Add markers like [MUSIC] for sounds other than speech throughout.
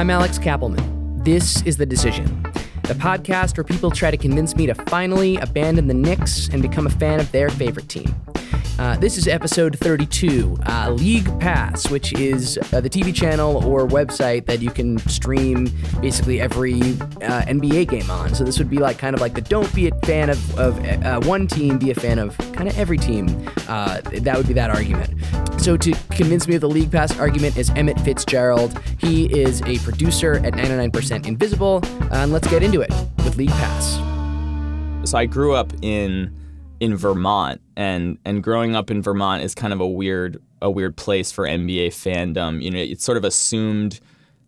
I'm Alex Kappelman. This is The Decision, the podcast where people try to convince me to finally abandon the Knicks and become a fan of their favorite team. Uh, this is episode 32, uh, League Pass, which is uh, the TV channel or website that you can stream basically every uh, NBA game on. So this would be like kind of like the don't be a fan of, of uh, one team, be a fan of kind of every team. Uh, that would be that argument. So to convince me of the League Pass argument is Emmett Fitzgerald. He is a producer at 99% Invisible. and let's get into it with League Pass. So I grew up in in Vermont, and and growing up in Vermont is kind of a weird a weird place for NBA fandom. You know, it's sort of assumed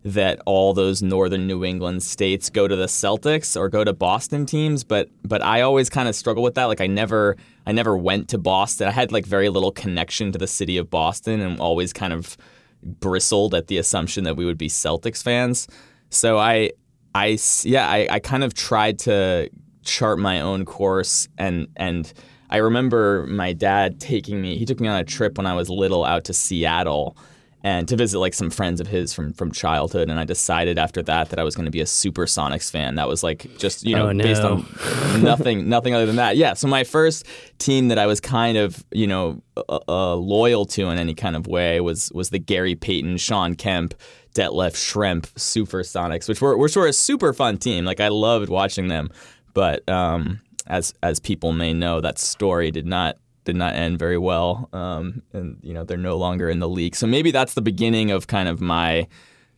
that all those northern New England states go to the Celtics or go to Boston teams, but but I always kind of struggle with that. Like I never I never went to Boston. I had like very little connection to the city of Boston and always kind of bristled at the assumption that we would be Celtics fans. So I I yeah, I, I kind of tried to chart my own course and and I remember my dad taking me he took me on a trip when I was little out to Seattle and to visit like some friends of his from from childhood and I decided after that that I was going to be a Supersonics fan. That was like just you know oh, no. based on [LAUGHS] nothing nothing other than that. Yeah so my first team that I was kind of you know uh, uh, loyal to in any kind of way was was the Gary Payton Sean Kemp Detlef Schrempf Supersonics which were, were sort of a super fun team. Like I loved watching them. But um, as as people may know, that story did not did not end very well, um, and you know they're no longer in the league. So maybe that's the beginning of kind of my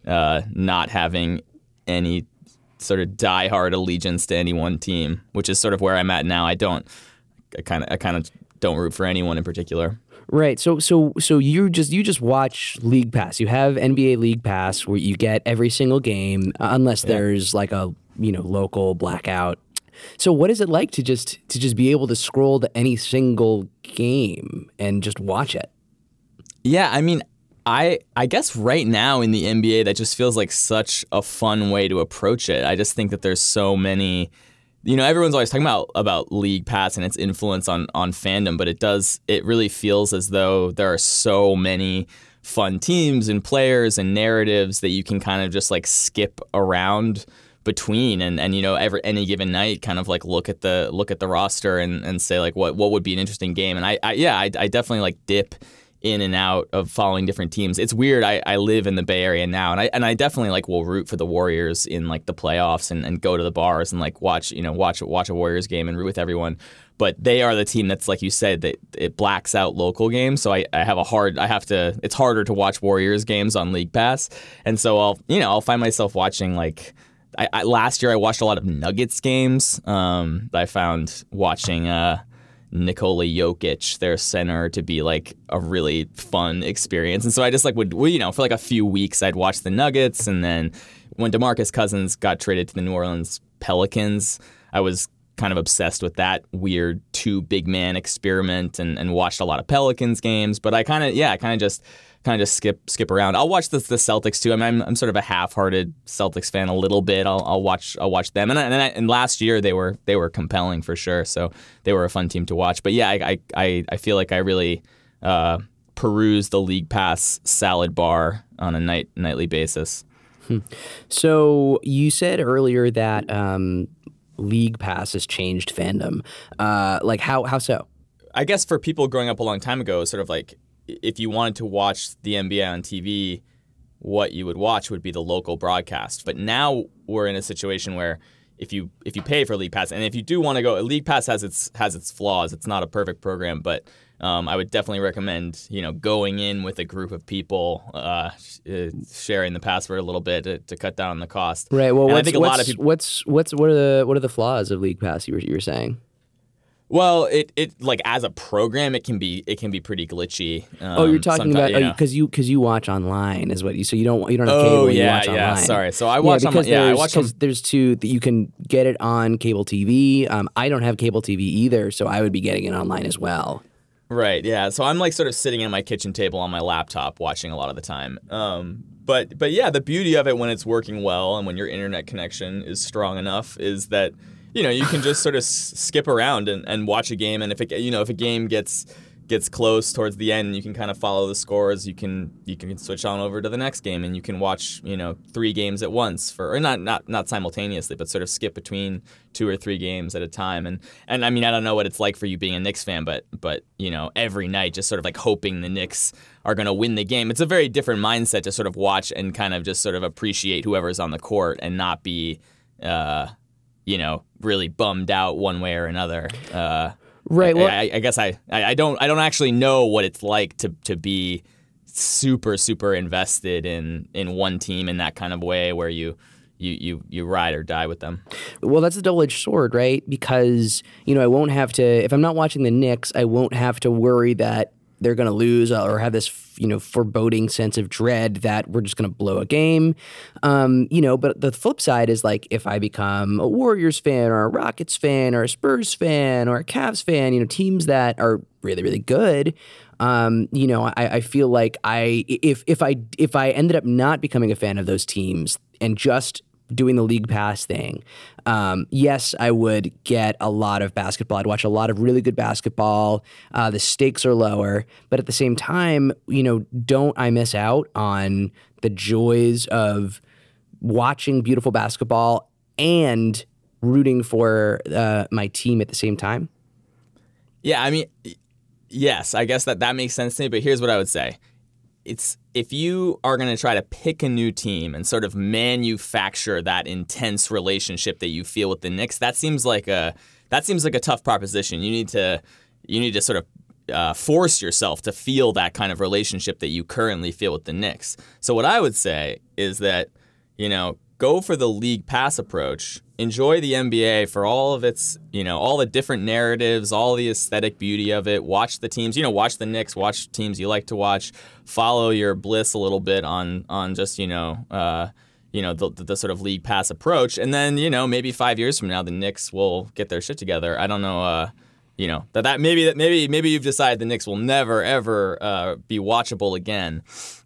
uh, not having any sort of diehard allegiance to any one team, which is sort of where I'm at now. I don't, I kind of, I kind of don't root for anyone in particular. Right. So so so you just you just watch League Pass. You have NBA League Pass where you get every single game uh, unless yeah. there's like a you know local blackout so what is it like to just to just be able to scroll to any single game and just watch it? Yeah, I mean, I I guess right now in the NBA that just feels like such a fun way to approach it. I just think that there's so many you know, everyone's always talking about about league pass and its influence on on fandom, but it does it really feels as though there are so many fun teams and players and narratives that you can kind of just like skip around between and, and you know every any given night kind of like look at the look at the roster and, and say like what what would be an interesting game and I, I yeah I, I definitely like dip in and out of following different teams. It's weird. I, I live in the Bay Area now, and I and I definitely like will root for the Warriors in like the playoffs and, and go to the bars and like watch you know watch watch a Warriors game and root with everyone. But they are the team that's like you said that it blacks out local games. So I, I have a hard I have to it's harder to watch Warriors games on League Pass, and so I'll you know I'll find myself watching like I, I, last year I watched a lot of Nuggets games. Um, I found watching uh, Nikola Jokic, their center, to be like a really fun experience. And so I just like would you know for like a few weeks I'd watch the Nuggets, and then when Demarcus Cousins got traded to the New Orleans Pelicans, I was kind of obsessed with that weird two big man experiment and, and watched a lot of Pelicans games. But I kind of yeah, I kind of just kind of just skip skip around. I'll watch the, the Celtics too. I mean, I'm, I'm sort of a half-hearted Celtics fan a little bit. I'll, I'll watch I'll watch them. And and, I, and last year they were they were compelling for sure. So they were a fun team to watch. But yeah, I I, I feel like I really uh, peruse the league pass salad bar on a night nightly basis. Hmm. So you said earlier that um, league pass has changed fandom. Uh, like how how so? I guess for people growing up a long time ago, sort of like if you wanted to watch the NBA on TV, what you would watch would be the local broadcast. But now we're in a situation where if you if you pay for League Pass, and if you do want to go, League Pass has its has its flaws. It's not a perfect program, but um, I would definitely recommend you know going in with a group of people, uh, sharing the password a little bit to, to, cut down on the cost. Right. Well, I think a lot of people. What's what's what are the what are the flaws of League Pass? You were you were saying. Well, it, it like as a program, it can be it can be pretty glitchy. Um, oh, you're um, talking about because you because you, you, watch online is what you so you don't you don't have cable. Oh yeah, you watch yeah. Online. Sorry, so I watch yeah, because on, yeah, I watch because there's two that you can get it on cable TV. Um, I don't have cable TV either, so I would be getting it online as well. Right. Yeah. So I'm like sort of sitting at my kitchen table on my laptop watching a lot of the time. Um, but but yeah, the beauty of it when it's working well and when your internet connection is strong enough is that you know, you can just sort of s- skip around and, and watch a game. And if it, you know, if a game gets gets close towards the end, you can kind of follow the scores. You can you can switch on over to the next game, and you can watch you know three games at once for or not not not simultaneously, but sort of skip between two or three games at a time. And and I mean I don't know what it's like for you being a Knicks fan, but but you know every night just sort of like hoping the Knicks are going to win the game. It's a very different mindset to sort of watch and kind of just sort of appreciate whoever's on the court and not be. Uh, you know, really bummed out one way or another. Uh, Right. Well, I, I guess I, I don't I don't actually know what it's like to to be super super invested in in one team in that kind of way where you you you you ride or die with them. Well, that's a double edged sword, right? Because you know I won't have to if I'm not watching the Knicks, I won't have to worry that they're going to lose or have this you know foreboding sense of dread that we're just going to blow a game. Um, you know but the flip side is like if i become a warriors fan or a rockets fan or a spurs fan or a Cavs fan you know teams that are really really good um, you know I, I feel like i if if i if i ended up not becoming a fan of those teams and just doing the league pass thing, um, yes, I would get a lot of basketball. I'd watch a lot of really good basketball. Uh, the stakes are lower, but at the same time, you know, don't I miss out on the joys of watching beautiful basketball and rooting for uh, my team at the same time? Yeah, I mean, yes, I guess that that makes sense to me. But here's what I would say: it's if you are going to try to pick a new team and sort of manufacture that intense relationship that you feel with the Knicks, that seems like a that seems like a tough proposition. You need to you need to sort of uh, force yourself to feel that kind of relationship that you currently feel with the Knicks. So what I would say is that you know go for the league pass approach. Enjoy the NBA for all of its, you know, all the different narratives, all the aesthetic beauty of it. Watch the teams, you know, watch the Knicks, watch teams you like to watch. Follow your bliss a little bit on on just, you know, uh, you know, the, the sort of league pass approach, and then you know maybe five years from now the Knicks will get their shit together. I don't know. Uh, you know that that maybe that maybe maybe you've decided the Knicks will never ever uh, be watchable again.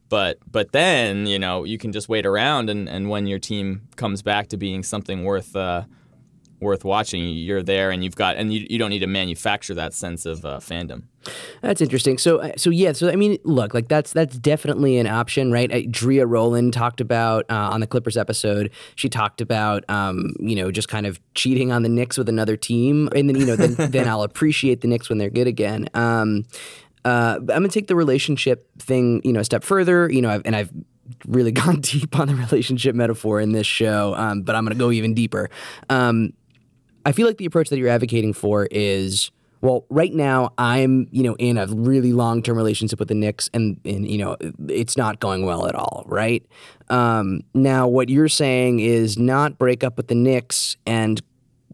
But but then you know you can just wait around and, and when your team comes back to being something worth uh, worth watching, you're there and you've got and you, you don't need to manufacture that sense of uh, fandom. That's interesting. So uh, so yeah. So I mean, look, like that's that's definitely an option, right? Uh, Drea Rowland talked about uh, on the Clippers episode. She talked about um, you know just kind of cheating on the Knicks with another team, and then you know then [LAUGHS] then I'll appreciate the Knicks when they're good again. Um, uh, I'm gonna take the relationship thing, you know, a step further. You know, I've, and I've really [LAUGHS] gone deep on the relationship metaphor in this show, um, but I'm gonna go even deeper. Um, I feel like the approach that you're advocating for is well, right now I'm, you know, in a really long-term relationship with the Knicks, and and you know, it's not going well at all, right? Um, now, what you're saying is not break up with the Knicks and,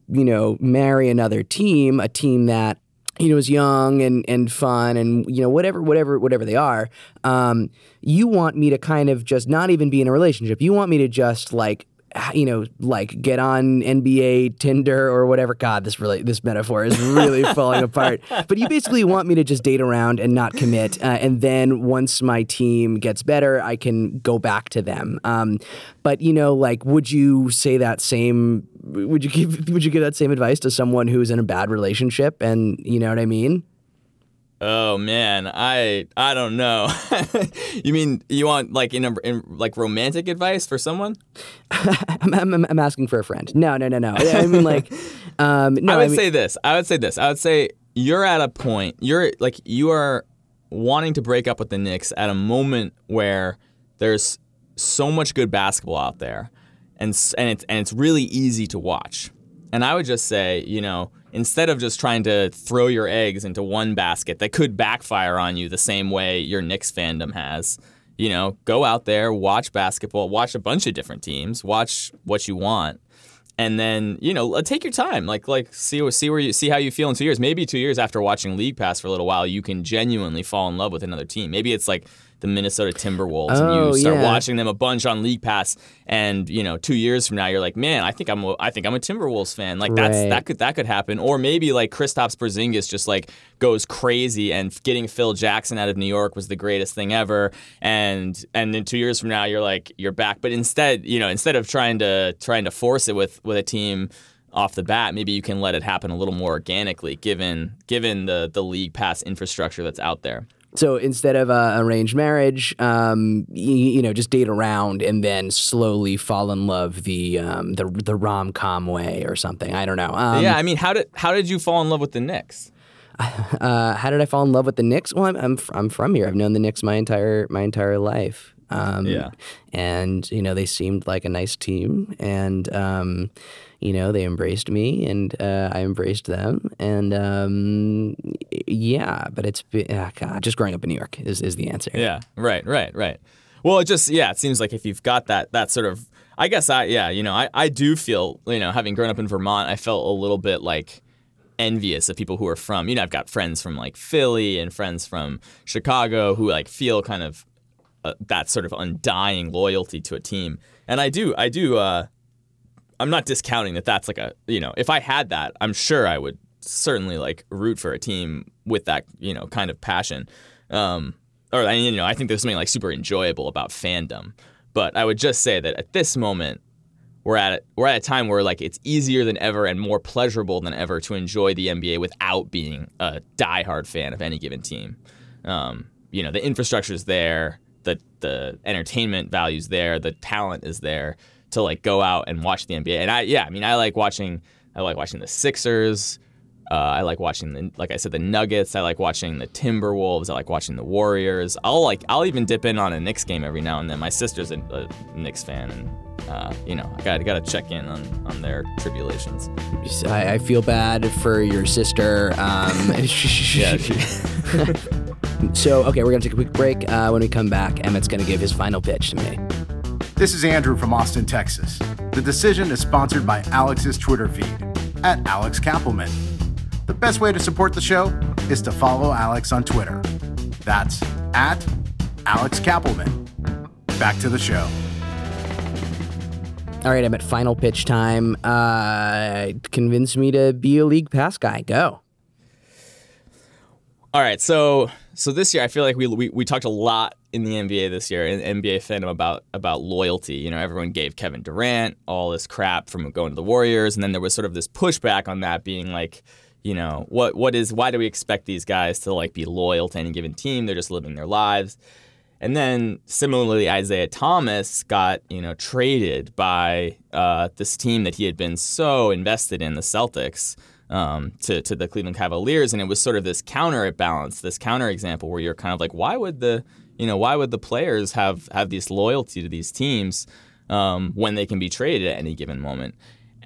you know, marry another team, a team that you know is young and and fun and you know whatever whatever whatever they are um, you want me to kind of just not even be in a relationship. You want me to just like you know, like get on NBA Tinder or whatever. God, this really this metaphor is really [LAUGHS] falling apart. But you basically want me to just date around and not commit, uh, and then once my team gets better, I can go back to them. Um, but you know, like, would you say that same? Would you give Would you give that same advice to someone who's in a bad relationship? And you know what I mean? Oh man, I I don't know. [LAUGHS] you mean you want like in, a, in like romantic advice for someone? [LAUGHS] I'm, I'm, I'm, asking for a friend. No, no, no, no. I mean like, [LAUGHS] um, no. I would I mean, say this. I would say this. I would say you're at a point. You're like you are wanting to break up with the Knicks at a moment where there's so much good basketball out there, and and it's and it's really easy to watch. And I would just say, you know instead of just trying to throw your eggs into one basket that could backfire on you the same way your Knicks fandom has, you know, go out there, watch basketball, watch a bunch of different teams, watch what you want. And then you know, take your time. Like, like see see where you see how you feel in two years. Maybe two years after watching League Pass for a little while, you can genuinely fall in love with another team. Maybe it's like the Minnesota Timberwolves oh, and you oh, start yeah. watching them a bunch on League Pass and you know 2 years from now you're like man I think I'm a, I think I'm a Timberwolves fan like that's right. that could that could happen or maybe like Kristaps Porzingis just like goes crazy and getting Phil Jackson out of New York was the greatest thing ever and and then 2 years from now you're like you're back but instead you know instead of trying to trying to force it with with a team off the bat, maybe you can let it happen a little more organically, given given the the league pass infrastructure that's out there. So instead of uh, arranged marriage, um, you, you, know, just date around and then slowly fall in love the um, the the rom com way or something. I don't know. Um, yeah, I mean, how did how did you fall in love with the Knicks? [LAUGHS] Uh, how did I fall in love with the Knicks? Well, I'm, I'm I'm from here. I've known the Knicks my entire my entire life. Um, yeah. And you know, they seemed like a nice team, and um, you know, they embraced me, and uh, I embraced them, and um, yeah. But it's oh God, just growing up in New York is is the answer. Yeah. Right. Right. Right. Well, it just yeah, it seems like if you've got that that sort of I guess I yeah, you know, I, I do feel, you know, having grown up in Vermont, I felt a little bit like envious of people who are from, you know, I've got friends from like Philly and friends from Chicago who like feel kind of uh, that sort of undying loyalty to a team. And I do, I do, uh, I'm not discounting that that's like a, you know, if I had that, I'm sure I would certainly like root for a team with that, you know, kind of passion. Um, or, you know, I think there's something like super enjoyable about fandom. But I would just say that at this moment, we're at we're at a time where like it's easier than ever and more pleasurable than ever to enjoy the NBA without being a diehard fan of any given team. Um, you know, the infrastructure is there, the the entertainment values there, the talent is there to like go out and watch the NBA. And I yeah, I mean I like watching I like watching the Sixers. Uh, I like watching the, like I said, the Nuggets. I like watching the Timberwolves. I like watching the Warriors. I'll like, I'll even dip in on a Knicks game every now and then. My sister's a, a Knicks fan, and uh, you know, I got got to check in on, on their tribulations. I, I feel bad for your sister. Um, [LAUGHS] yeah. [LAUGHS] [LAUGHS] so, okay, we're gonna take a quick break. Uh, when we come back, Emmett's gonna give his final pitch to me. This is Andrew from Austin, Texas. The decision is sponsored by Alex's Twitter feed at Alex Kappelman. The best way to support the show is to follow Alex on Twitter. That's at Alex Kappelman. Back to the show. All right, Emmett final pitch time. Uh, convince me to be a league pass guy. Go. All right, so so this year I feel like we, we we talked a lot in the NBA this year in NBA fandom about about loyalty. You know, everyone gave Kevin Durant all this crap from going to the Warriors, and then there was sort of this pushback on that, being like, you know, what what is why do we expect these guys to like be loyal to any given team? They're just living their lives. And then similarly, Isaiah Thomas got you know traded by uh, this team that he had been so invested in, the Celtics, um, to to the Cleveland Cavaliers, and it was sort of this counter balance, this counter example where you're kind of like, why would the you know why would the players have have this loyalty to these teams um, when they can be traded at any given moment?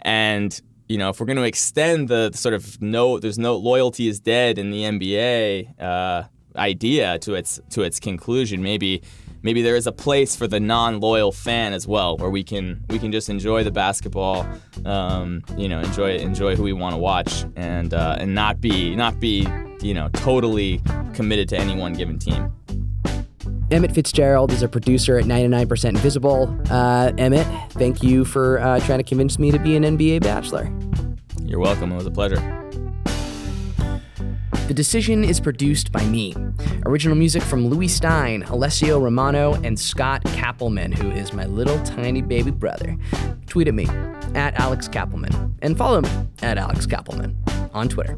And you know, if we're going to extend the sort of no, there's no loyalty is dead in the NBA. Uh, idea to its to its conclusion. Maybe maybe there is a place for the non-loyal fan as well, where we can we can just enjoy the basketball, um, you know, enjoy enjoy who we want to watch, and uh, and not be not be you know totally committed to any one given team. Emmett Fitzgerald is a producer at 99% Invisible. Uh, Emmett, thank you for uh, trying to convince me to be an NBA bachelor. You're welcome. It was a pleasure. The Decision is produced by me. Original music from Louis Stein, Alessio Romano, and Scott Kappelman, who is my little tiny baby brother. Tweet at me, at Alex Kappelman, and follow me, at Alex Kappelman, on Twitter.